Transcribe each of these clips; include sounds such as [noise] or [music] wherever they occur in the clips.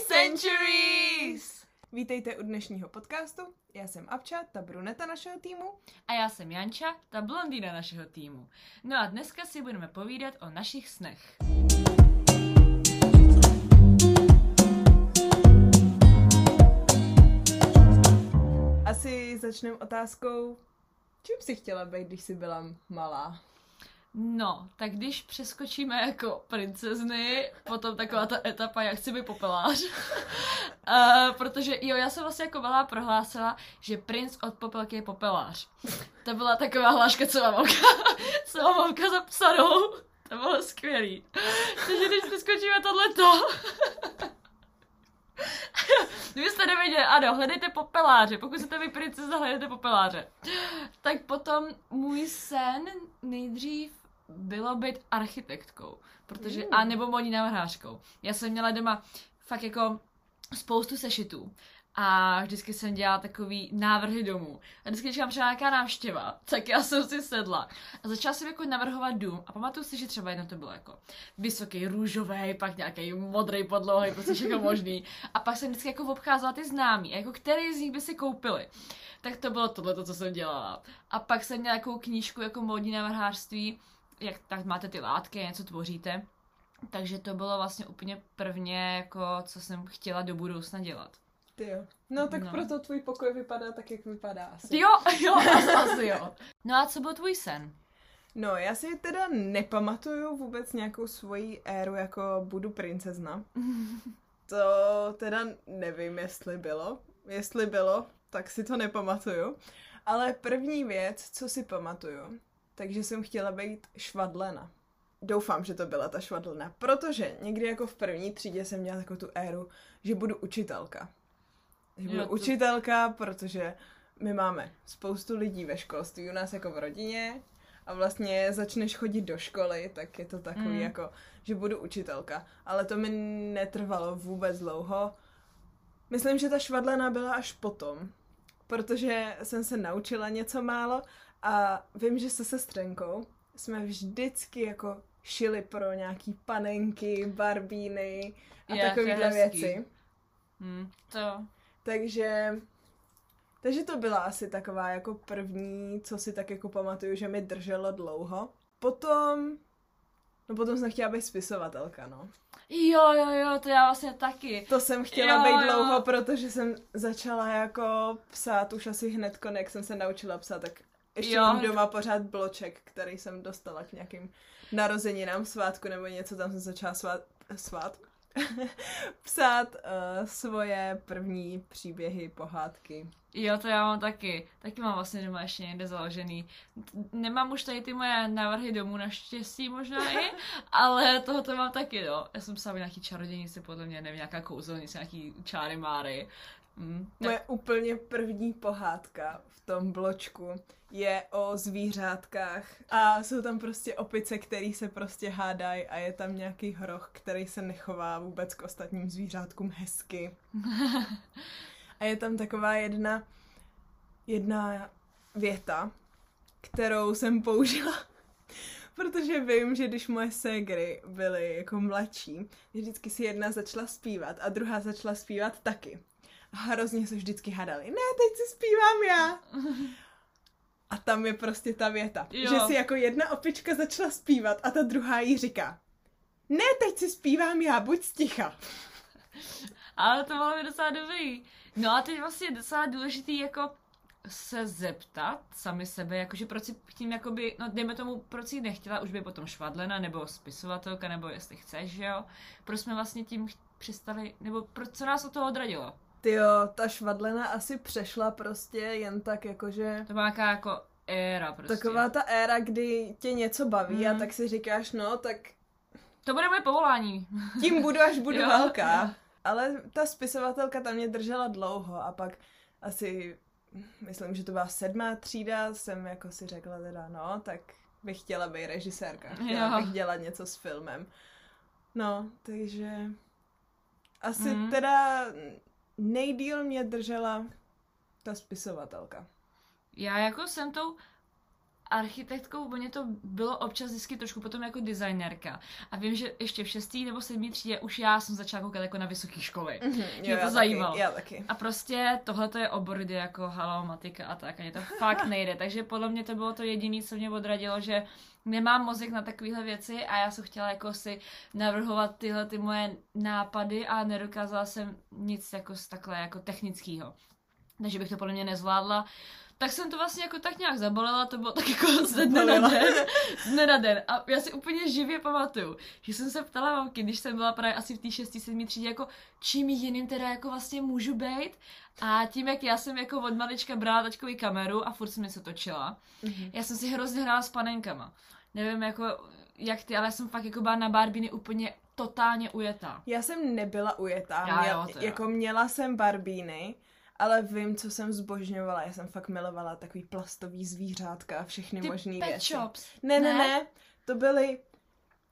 Centuries! Vítejte u dnešního podcastu. Já jsem Abča, ta bruneta našeho týmu. A já jsem Janča, ta blondýna našeho týmu. No a dneska si budeme povídat o našich snech. Asi začneme otázkou, čím jsi chtěla být, když jsi byla malá? No, tak když přeskočíme jako princezny, potom taková ta etapa, jak chci být popelář. uh, [laughs] protože jo, já jsem vlastně jako malá prohlásila, že princ od popelky je popelář. To byla taková hláška, co mám mamka, [laughs] co mám mamka zapsanou. To bylo skvělý. Takže když přeskočíme tohleto, [laughs] Vy jste nevěděli, ano, hledejte popeláře, pokud jste vy princeza, hledejte popeláře. Tak potom můj sen nejdřív bylo být architektkou, protože, mm. a nebo modní návrhářkou. Já jsem měla doma fakt jako spoustu sešitů a vždycky jsem dělala takový návrhy domů. A vždycky, když mám třeba nějaká návštěva, tak já jsem si sedla a začala jsem jako navrhovat dům. A pamatuju si, že třeba jedno to bylo jako vysoký, růžový, pak nějaký modrý podlohy, prostě všechno možný. A pak jsem vždycky jako obcházela ty známí, jako který z nich by si koupili. Tak to bylo tohle, co jsem dělala. A pak jsem měla nějakou knížku jako modní návrhářství, jak tak máte ty látky, něco tvoříte. Takže to bylo vlastně úplně prvně, jako co jsem chtěla do budoucna dělat. Ty jo. No tak no. proto tvůj pokoj vypadá tak, jak vypadá asi. Jo, jo, asi jo. No a co byl tvůj sen? No, já si teda nepamatuju vůbec nějakou svoji éru, jako budu princezna. [laughs] to teda nevím, jestli bylo. Jestli bylo, tak si to nepamatuju. Ale první věc, co si pamatuju, takže jsem chtěla být švadlena. Doufám, že to byla ta švadlena, protože někdy jako v první třídě jsem měla takovou tu éru, že budu učitelka. Že budu jo, to... učitelka, protože my máme spoustu lidí ve školství u nás jako v rodině a vlastně začneš chodit do školy, tak je to takový mm. jako, že budu učitelka. Ale to mi netrvalo vůbec dlouho. Myslím, že ta švadlena byla až potom, protože jsem se naučila něco málo a vím, že se sestřenkou jsme vždycky jako šili pro nějaký panenky, barbíny a yeah, takovéhle věci. Hmm, to. Takže takže to byla asi taková jako první, co si tak jako pamatuju, že mi drželo dlouho. Potom, no potom jsem chtěla být spisovatelka, no. Jo, jo, jo, to já vlastně taky. To jsem chtěla jo, být jo. dlouho, protože jsem začala jako psát už asi hned jak jsem se naučila psát, tak ještě jo. mám doma pořád bloček, který jsem dostala k nějakým narozeninám, svátku nebo něco, tam jsem začala svát, svát [laughs] psát uh, svoje první příběhy, pohádky. Jo, to já mám taky. Taky mám vlastně doma ještě někde založený. Nemám už tady ty moje návrhy domů naštěstí možná i, [laughs] ale toho to mám taky, jo. Já jsem psala nějaký čarodějnice, podle mě, nevím, nějaká kouzelnice, nějaký čáry máry. Mm, tak... Moje úplně první pohádka v tom bločku je o zvířátkách a jsou tam prostě opice, který se prostě hádají a je tam nějaký hroch, který se nechová vůbec k ostatním zvířátkům hezky. [laughs] a je tam taková jedna jedna věta, kterou jsem použila [laughs] protože vím, že když moje ségry byly jako mladší, vždycky si jedna začala zpívat a druhá začala zpívat taky. A hrozně se vždycky hádali. Ne, teď si zpívám já. A tam je prostě ta věta, jo. že si jako jedna opička začala zpívat a ta druhá jí říká, ne, teď si zpívám já, buď sticha. [laughs] Ale to bylo mi docela dobrý. No a teď vlastně je docela důležitý jako se zeptat sami sebe, jakože proč si tím jakoby, no dejme tomu, proč si nechtěla už by potom švadlena, nebo spisovatelka, nebo jestli chceš, že jo? Proč jsme vlastně tím přestali, nebo proč, co nás od toho odradilo? Ty jo, ta švadlena asi přešla prostě jen tak jakože... To byla nějaká jako éra prostě. Taková ta éra, kdy tě něco baví mm. a mhm. tak si říkáš, no tak... To bude moje povolání. Tím budu, až budu [laughs] jo, velká. Jo. Ale ta spisovatelka tam mě držela dlouho a pak asi, myslím, že to byla sedmá třída, jsem jako si řekla teda, no, tak bych chtěla být režisérka. Chtěla jo. bych dělat něco s filmem. No, takže asi mm. teda nejdíl mě držela ta spisovatelka. Já jako jsem tou architektkou, mě to bylo občas vždycky trošku potom jako designérka. A vím, že ještě v šestý nebo sedmý třídě už já jsem začala koukat jako na vysoké školy. Mhm, Mě to já zajímalo. Taky, já taky. A prostě tohle je obor, kde jako halo, matika a tak, a mě to fakt nejde. Takže podle mě to bylo to jediné, co mě odradilo, že nemám mozek na takovéhle věci a já jsem chtěla jako si navrhovat tyhle ty moje nápady a nedokázala jsem nic jako z takhle jako technického. Takže bych to podle mě nezvládla. Tak jsem to vlastně jako tak nějak zabalila, to bylo tak jako [laughs] ze dne na den, z dne na den. A já si úplně živě pamatuju, že jsem se ptala mamky, když jsem byla právě asi v té 6. 7. třídě, jako čím jiným teda jako vlastně můžu být. A tím, jak já jsem jako od malička brala tačkový kameru a furt jsem něco točila, Mhm. já jsem si hrozně hrála s panenkama. Nevím, jako jak ty, ale já jsem fakt jako byla na Barbiny úplně totálně ujetá. Já jsem nebyla ujetá. Já Měl, jo, to jo. jako měla jsem barbíny, ale vím, co jsem zbožňovala. Já jsem fakt milovala takový plastový zvířátka a všechny Ty možný pet věci. shops. Ne, ne, Ne? ne, to byly,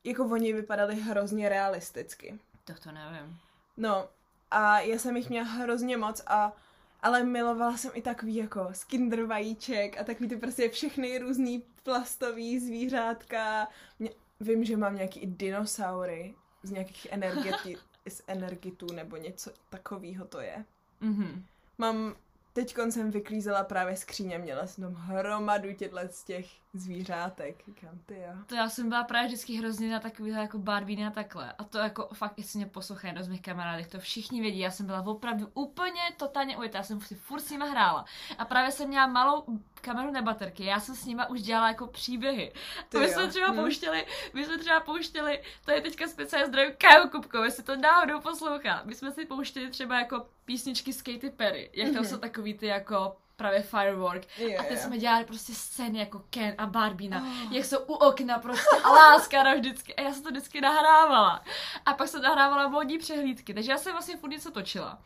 jako oni vypadaly hrozně realisticky. Tak to nevím. No, a já jsem jich měla hrozně moc a ale milovala jsem i takový jako skinder vajíček a takový ty prostě všechny různý plastový zvířátka. Mě, vím, že mám nějaký i dinosaury z nějakých energeti, [laughs] z energitů nebo něco takového to je. Mhm. Mám, teď jsem vyklízela právě skříně, měla jsem tam hromadu těchto z těch zvířátek. Říkám, ty jo. To já jsem byla právě vždycky hrozně na takovýhle jako Barbie a takhle. A to jako fakt, jestli mě poslouchají do z mých kamarádek, to všichni vědí. Já jsem byla opravdu úplně totálně ujetá, já jsem si furt s nima hrála. A právě jsem měla malou kameru na baterky, já jsem s nima už dělala jako příběhy. Ty my jo. jsme třeba Hm. pouštěli, my jsme třeba pouštěli, to je teďka speciální zdroj Kaju Kupko, jestli to náhodou poslouchá. My jsme si pouštěli třeba jako písničky z Katy Perry, jak tam Mhm. jsou takový ty jako právě firework. Jo, A teď jo. jsme dělali prostě scény jako Ken a Barbina, Oh. jak jsou u okna prostě a láska na vždycky. A já jsem to vždycky nahrávala. A pak jsem nahrávala módní přehlídky, takže já jsem vlastně furt něco točila.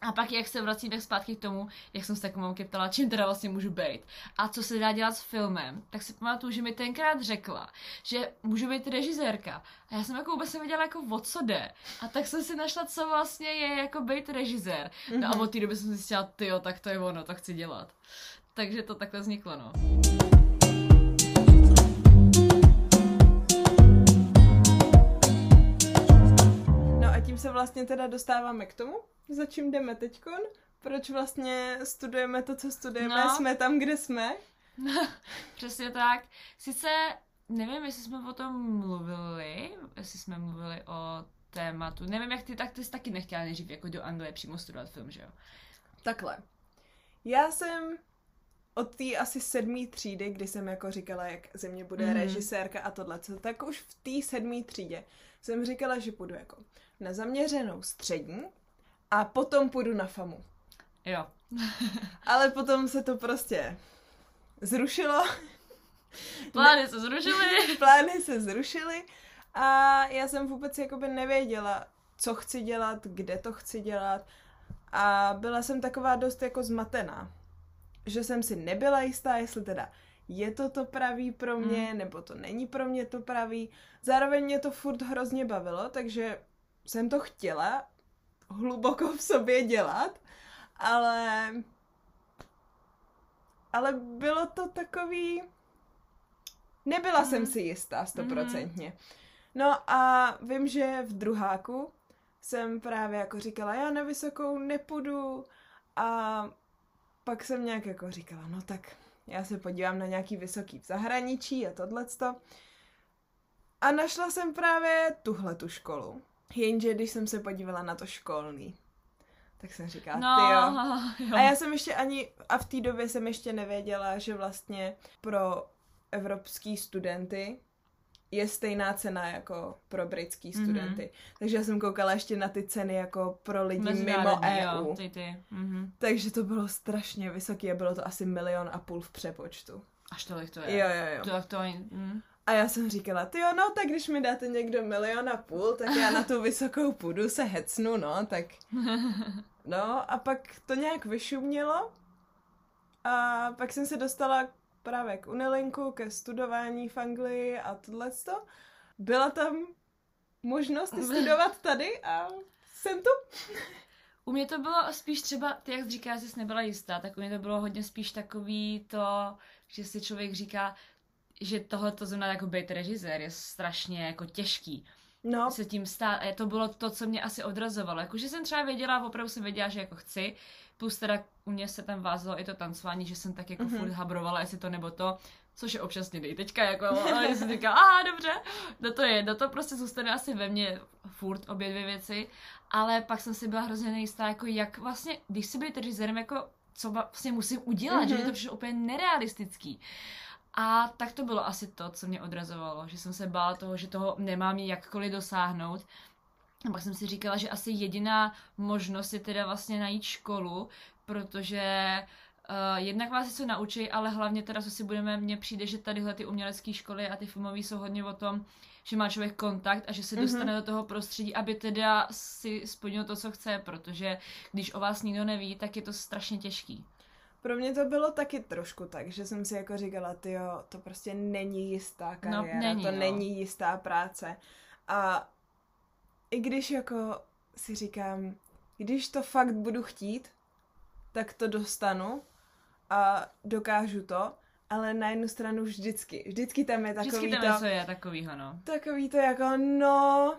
A pak, jak se vracím tak zpátky k tomu, jak jsem se tak mamky ptala, čím teda vlastně můžu být a co se dá dělat s filmem, tak si pamatuju, že mi tenkrát řekla, že můžu být režisérka. A já jsem jako vůbec nevěděla, jako o co jde. A tak jsem si našla, co vlastně je jako být režisér. No a od té doby jsem si zjistila, tyjo, tak to je ono, to chci dělat. Takže to takhle vzniklo, no. No se vlastně teda dostáváme k tomu, za čím jdeme teďkon. Proč vlastně studujeme to, co studujeme, No. jsme tam, kde jsme. [laughs] Přesně tak. Sice nevím, jestli jsme o tom mluvili, jestli jsme mluvili o tématu. Nevím, jak ty, tak ty jsi taky nechtěla nejdřív jako do Anglie přímo studovat film, že jo? Takhle. Já jsem od té asi sedmé třídy, kdy jsem jako říkala, jak ze mě bude mm. režisérka a tohle, tak už v té sedmé třídě jsem říkala, že půjdu jako na zaměřenou střední a potom půjdu na FAMu. Jo. [laughs] Ale potom se to prostě zrušilo, [laughs] Plány se zrušily. [laughs] plány se zrušily a já jsem vůbec jakoby nevěděla, co chci dělat, kde to chci dělat a byla jsem taková dost jako zmatená, že jsem si nebyla jistá, jestli teda je to to pravý pro mě, nebo to není pro mě to pravý. Zároveň mě to furt hrozně bavilo, takže jsem to chtěla hluboko v sobě dělat, ale ale bylo to takový nebyla jsem si jistá stoprocentně. No a vím, že v druháku jsem právě jako říkala, já na vysokou nepůjdu a pak jsem nějak jako říkala, no tak já se podívám na nějaký vysoký v zahraničí a tohleto. A našla jsem právě tuhle tu školu. Jenže když jsem se podívala na to školný, tak jsem říkala, No, ty jo. [laughs] jo. A já jsem ještě ani, a v té době jsem ještě nevěděla, že vlastně pro evropský studenty je stejná cena jako pro britský Mhm. studenty. Mm-hmm. Takže já jsem koukala ještě na ty ceny jako pro lidi mimo EU. Jo, ty, ty. Mhm. Takže to bylo strašně vysoký a bylo to asi milion a půl v přepočtu. Až tolik to je. Jo, jo, jo. To, to. Mm. A já jsem říkala, ty jo, no, tak když mi dáte někdo milion a půl, tak já na tu vysokou půdu se hecnu, no, tak... [laughs] No, a pak to nějak vyšumělo a pak jsem se dostala právě k Unilinku, ke studování v Anglii a tohleto. Byla tam možnost studovat tady a jsem tu. U mě to bylo spíš třeba, ty jak jsi říká, že jsi nebyla jistá, tak u mě to bylo hodně spíš takový to že si člověk říká, že tohle to znamená jako být režisér je strašně jako těžký. No, Se tím stát, a to bylo to, co mě asi odrazovalo. Jako, že jsem třeba věděla, opravdu jsem věděla, že jako chci, plus teda u mě se tam vázalo i to tancování, že jsem tak jako Mhm. mm-hmm. furt habrovala, jestli to nebo to, což je občas někdy teďka, jako, [laughs] ale jsem říkala, a dobře, no to je, no to prostě zůstane asi ve mně furt obě dvě věci, ale pak jsem si byla hrozně nejistá, jako jak vlastně, když si být režisérem, jako co vlastně musím udělat, mm-hmm. že mi to Mhm. přišlo úplně nerealistický. A tak to bylo asi to, co mě odrazovalo, že jsem se bála toho, že toho nemám jakkoliv dosáhnout. A pak jsem si říkala, že asi jediná možnost je teda vlastně najít školu, protože uh, jednak vás něco naučí, ale hlavně teda, co si budeme, mně přijde, že tadyhle ty umělecké školy a ty filmové jsou hodně o tom, že má člověk kontakt a že se Mhm. dostane do toho prostředí, aby teda si splnil to, co chce, protože když o vás nikdo neví, tak je to strašně těžký. pro mě to bylo taky trošku tak, že jsem si jako říkala, ty jo, to prostě není jistá kariéra, není, to no. není jistá práce. A i když jako si říkám, když to fakt budu chtít, tak to dostanu a dokážu to, ale na jednu stranu vždycky, vždycky tam je takový Vždycky tam to, je takovýho, no. takový to jako, no,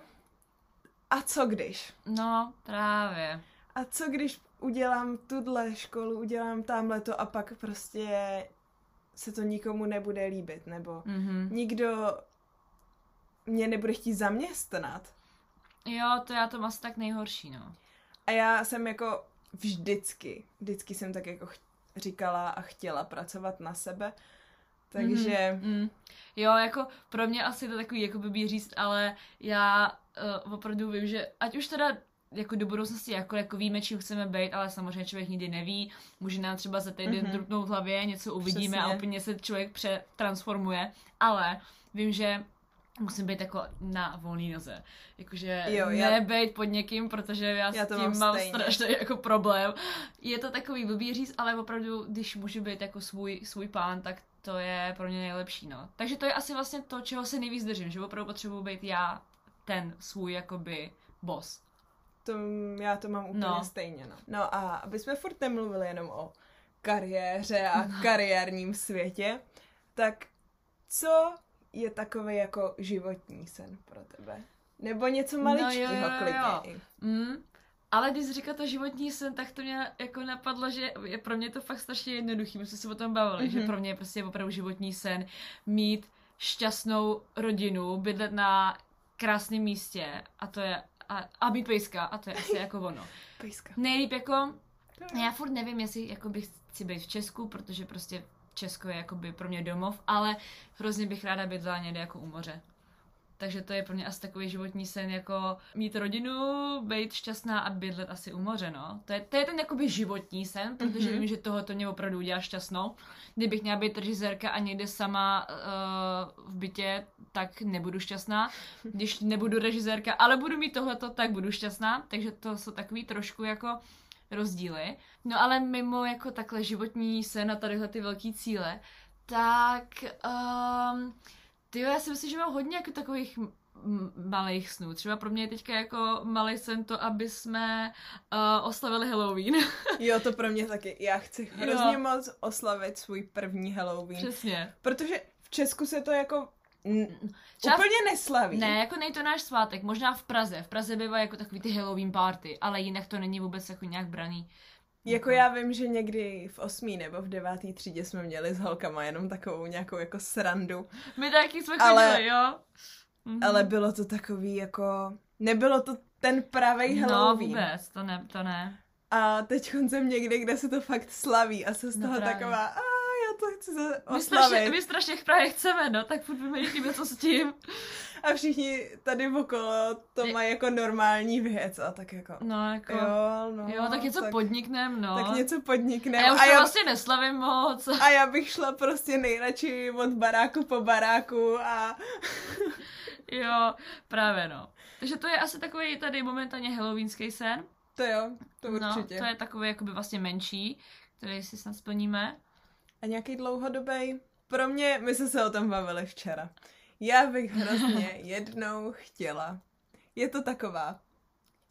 a co když? No, právě. A co když udělám tuhle školu, udělám tamhle to a pak prostě se to nikomu nebude líbit, nebo Mhm. nikdo mě nebude chtít zaměstnat. Jo, to já to mám asi tak nejhorší, no. A já jsem jako vždycky, vždycky jsem tak jako ch- říkala a chtěla pracovat na sebe. Takže Mm, mm. Jo, jako pro mě asi to takový jako blbý říct, ale já uh, opravdu vím, že ať už teda jako do budoucnosti jako, jako víme, čím chceme být, ale samozřejmě člověk nikdy neví. Může nám třeba za týden Mhm. mm-hmm. drupnout hlavě, něco uvidíme Přesně. a úplně se člověk přetransformuje. Ale vím, že musím být jako na volný noze. Jakože Jo, já- ne být pod někým, protože já, Já s tím mám mám strašný jako problém. Je to takový blbý říct, ale opravdu, když můžu být jako svůj, svůj pán, tak to je pro mě nejlepší, no. Takže to je asi vlastně to, čeho se nejvíc držím, že opravdu potřebuji být já ten svůj jakoby boss. to, já to mám úplně No. stejně. No. no a aby jsme furt nemluvili jenom o kariéře a kariérním světě, tak co je takový jako životní sen pro tebe? Nebo něco maličkého No jo, jo, klidně jo. Mm. Ale když jsi říkal to životní sen, tak to mě jako napadlo, že je pro mě to fakt strašně jednoduchý. My jsme se o tom bavili, mm-hmm. že Mhm. pro mě je prostě opravdu životní sen mít šťastnou rodinu, bydlet na krásném místě a to je a, a být pejska a to je asi jako ono. [laughs] Pejska. Nejlíp jako, já furt nevím, jestli jakoby chci být v Česku, protože prostě Česko je jakoby pro mě domov, ale hrozně bych ráda bydlela někde jako u moře. Takže to je pro mě asi takový životní sen, jako mít rodinu, být šťastná a bydlet asi u moře, no. To je, to je ten jakoby životní sen, protože Mhm. mm-hmm. vím, že toho to mě opravdu udělá šťastnou. Kdybych měla být režisérka a někde sama uh, v bytě, tak nebudu šťastná. Když nebudu režisérka, ale budu mít tohleto, tak budu šťastná. Takže to jsou takový trošku jako rozdíly. No ale mimo jako takhle životní sen a tadyhle ty velký cíle, tak um, ty já si myslím, že mám hodně jako takových malých snů. Třeba pro mě je teďka jako malý sen to, aby jsme uh, oslavili Halloween. [laughs] Jo, to pro mě taky. Já chci hrozně Jo. moc oslavit svůj první Halloween. Přesně. Protože v Česku se to jako v- úplně neslaví. Ne, jako nej to náš svátek, možná v Praze. V Praze bývá jako takový ty Halloween party, ale jinak to není vůbec jako nějak braný. Jako já vím, že někdy v osmý nebo v devátý třídě jsme měli s holkama jenom takovou nějakou jako srandu, My taky jsme Ale- chodili, jo. Mhm. ale bylo to takový jako, nebylo to ten pravý No Halloween. vůbec, to ne, to ne. A teď jsem někde, kde se to fakt slaví a se z No toho právě. taková, a to chci za- My strašně, oslavit. my strašně Prahe chceme, no, tak furt vymýšlíme něco s tím. A všichni tady okolo to Je- mají jako normální věc a tak jako, No, jako... jo, no. jo, tak něco tak, podniknem, no. Tak něco podnikneme. a já už a, já, vlastně neslavím moc. a já bych šla prostě nejradši od baráku po baráku a [laughs] jo, právě no. Takže to je asi takový tady momentálně halloweenský sen. to jo, to určitě. No, to je takový jakoby vlastně menší, který si snad splníme. A nějaký dlouhodobý? Pro mě, my jsme se o tom bavili včera. Já bych hrozně [laughs] jednou chtěla. Je to taková.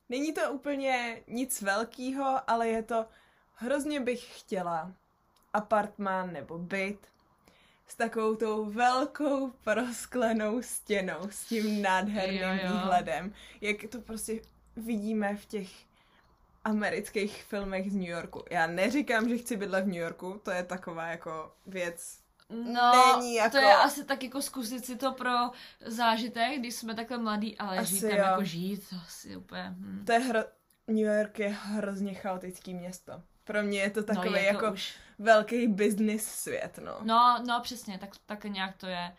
Není to úplně nic velkého, ale je to hrozně bych chtěla apartmán nebo byt s takovou tou velkou prosklenou stěnou, s tím nádherným Jo, jo. výhledem, jak to prostě vidíme v těch amerických filmech z New Yorku. Já neříkám, že chci bydlet v New Yorku, to je taková jako věc. No, Není jako- to je asi tak jako zkusit si to pro zážitek, když jsme takhle mladí, ale Asi žít tam jo. jako žít, to asi úplně... Hm. To je hro... New York je hrozně chaotický město. Pro mě je to takový no, je to jako už. velký business svět, no. No, no přesně, tak, tak nějak to je.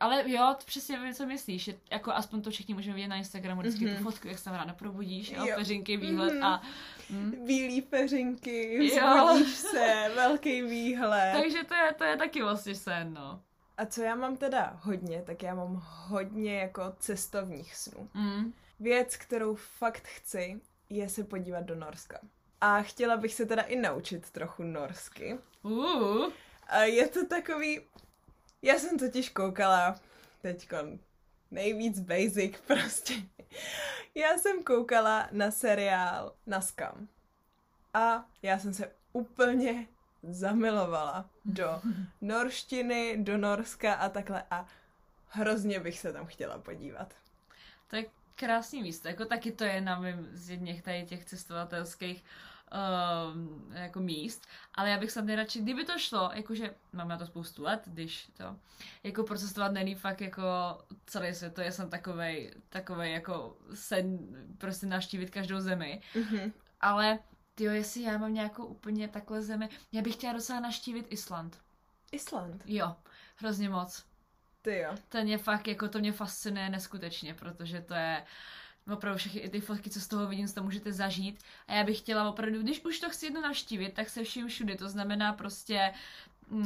Ale jo, přesně vím, co myslíš. Že, jako aspoň to všichni můžeme vidět na Instagramu, vždycky mm-hmm. tu fotku, jak se tam ráno probudíš, jo, Jo. peřinky, výhled Mhm. a... Hm. Bílý peřinky, vzbudíš se, velký výhled. Takže to je, to je taky vlastně sen, no. A co já mám teda hodně, tak já mám hodně jako cestovních snů. Mm. Věc, kterou fakt chci, je se podívat do Norska. A chtěla bych se teda i naučit trochu norsky. Uh. A je to takový... Já jsem totiž koukala teďkon nejvíc basic prostě. Já jsem koukala na seriál na Skam. A já jsem se úplně zamilovala do [laughs] norštiny, do Norska a takhle a hrozně bych se tam chtěla podívat. To je krásný místo, jako taky to je na mém z jedných tady těch cestovatelských um, jako míst, ale já bych se nejradši, kdyby to šlo, jakože mám na to spoustu let, když to, jako procestovat není fakt jako celý svět, to je jsem takovej, takovej jako sen, prostě navštívit každou zemi, Mhm. ale tyjo, jestli já mám nějakou úplně takhle zemi, já bych chtěla docela naštívit Island. Island. Jo, hrozně moc. Ty jo. Ten je fakt, jako to mě fascinuje neskutečně, protože to je opravdu všechny i ty fotky, co z toho vidím, co to můžete zažít. A já bych chtěla opravdu, když už to chci jedno navštívit, tak se vším všude. To znamená prostě uh,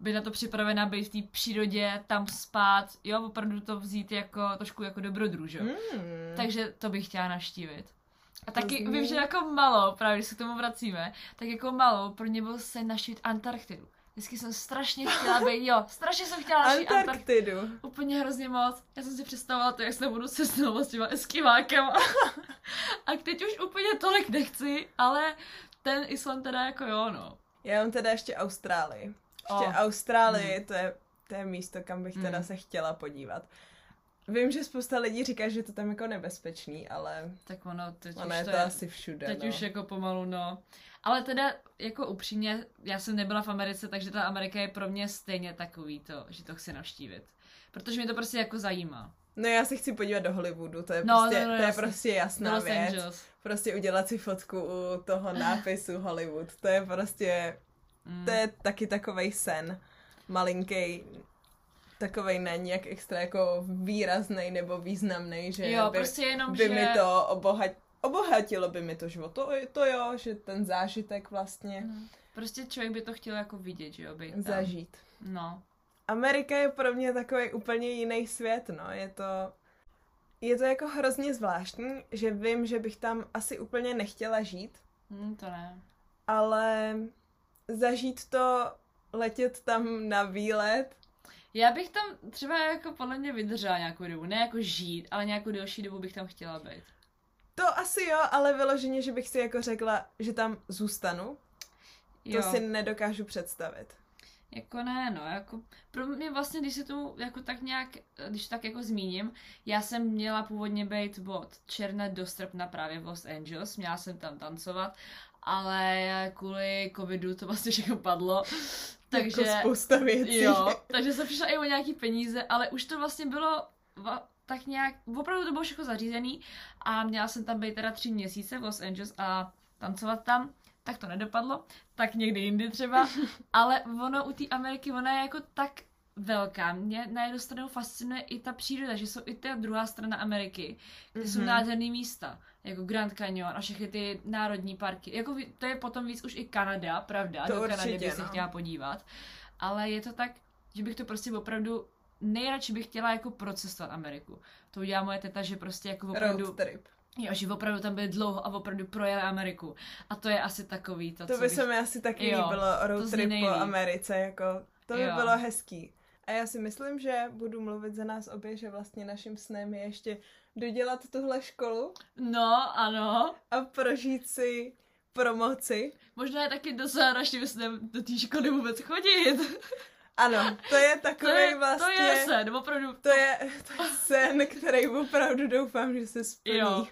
být na to připravená, být v té přírodě, tam spát, jo, opravdu to vzít jako trošku jako dobrodruž, jo. Mm. Takže to bych chtěla navštívit. A To taky zní- vím, že jako malo, právě když se k tomu vracíme, tak jako malo pro mě byl sen navštívit Antarktidu. Vždycky jsem strašně chtěla být, jo, strašně jsem chtěla navštívit Antarktidu. Antarktidu. Úplně hrozně moc. Já jsem si představovala to, jak se budu cestovat s těma eskivákem. [laughs] A teď už úplně tolik nechci, ale ten Island teda jako jo, no. Já mám teda ještě Austrálii. Ještě O. Austrálii, to, je, to je místo, kam bych teda Mm. se chtěla podívat. Vím, že spousta lidí říká, že je to tam jako nebezpečný, ale Tak ono, teď ono už je to je, asi všude, teď no. už jako pomalu, no. Ale teda, jako upřímně, já jsem nebyla v Americe, takže ta Amerika je pro mě stejně takový to, že to chci navštívit. Protože mě to prostě jako zajímá. No já se chci podívat do Hollywoodu, to je, No, prostě, no, no, to je prostě jasná Los věc. Angeles. Prostě udělat si fotku u toho [laughs] nápisu Hollywood, to je prostě, Mm. to je taky takovej sen, malinký, takovej není jak extra jako výrazný nebo významný, že Jo, by, prostě jenom, by že... mi to obohat, obohatilo by mi to život. To, to jo, že ten zážitek vlastně Mm. Prostě člověk by to chtěl jako vidět, že jo, být tam. zažít. No. Amerika je pro mě takový úplně jiný svět, no. Je to, je to jako hrozně zvláštní, že vím, že bych tam asi úplně nechtěla žít, Hm, to ne. ale zažít to, letět tam na výlet, Já bych tam třeba jako podle mě vydržela nějakou dobu. Ne jako žít, ale nějakou delší dobu bych tam chtěla být. to asi jo, ale vyloženě, že bych si jako řekla, že tam zůstanu, to Jo, si nedokážu představit. jako ne, no, jako pro mě vlastně, když se tu jako tak nějak, když tak jako zmíním, já jsem měla původně být od června do srpna právě v Los Angeles, měla jsem tam tancovat, ale kvůli covidu to vlastně všechno padlo, takže... Jako spousta věcí. Jo, takže jsem přišla i o nějaký peníze, ale už to vlastně bylo va- tak nějak, opravdu to bylo všechno zařízený a měla jsem tam být teda tři měsíce v Los Angeles a tancovat tam, tak to nedopadlo, tak někdy jindy třeba, [laughs] ale ono u té Ameriky, ona je jako tak velká. Mě na jednu stranu fascinuje i ta příroda, že jsou i ta druhá strana Ameriky, kde jsou Mhm. nádherný místa, jako Grand Canyon a všechny ty národní parky. Jako to je potom víc už i Kanada, pravda, To do Kanady určitě, bych se no. chtěla podívat. Ale je to tak, že bych to prostě opravdu nejradši bych chtěla jako procestovat Ameriku. To udělá moje teta, že prostě jako opravdu, Road trip. jo, že opravdu tam byli dlouho a opravdu projeli Ameriku. A to je asi takový to, To by bych... se mi asi taky Jo, líbilo, road trip po. Americe, jako, to by Jo. bylo hezký. A já si myslím, že budu mluvit za nás obě, že vlastně naším snem je ještě dodělat tuhle školu No, ano. a prožít si promoci. Možná je taky docela naším snem do té školy vůbec chodit. Ano, to je takový To je, vlastně... to je sen, opravdu. To je, to je sen, který opravdu doufám, že se splní. Jo.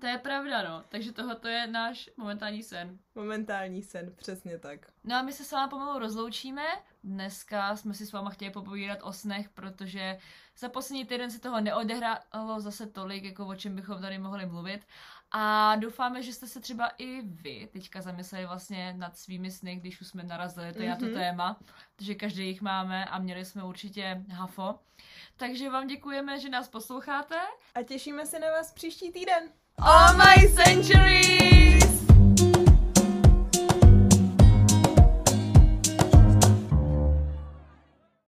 To je pravda, no. Takže tohle je náš momentální sen. Momentální sen, přesně tak. No a my se s váma pomalu rozloučíme. Dneska jsme si s váma chtěli popovídat o snech, protože za poslední týden se toho neodehrálo zase tolik, jako o čem bychom tady mohli mluvit. A doufáme, že jste se třeba i vy teďka zamysleli vlastně nad svými sny, když už jsme narazili tady mm-hmm. na to téma, protože každý jich máme a měli jsme určitě hafo. Takže vám děkujeme, že nás posloucháte. A těšíme se na vás příští týden. All my centuries!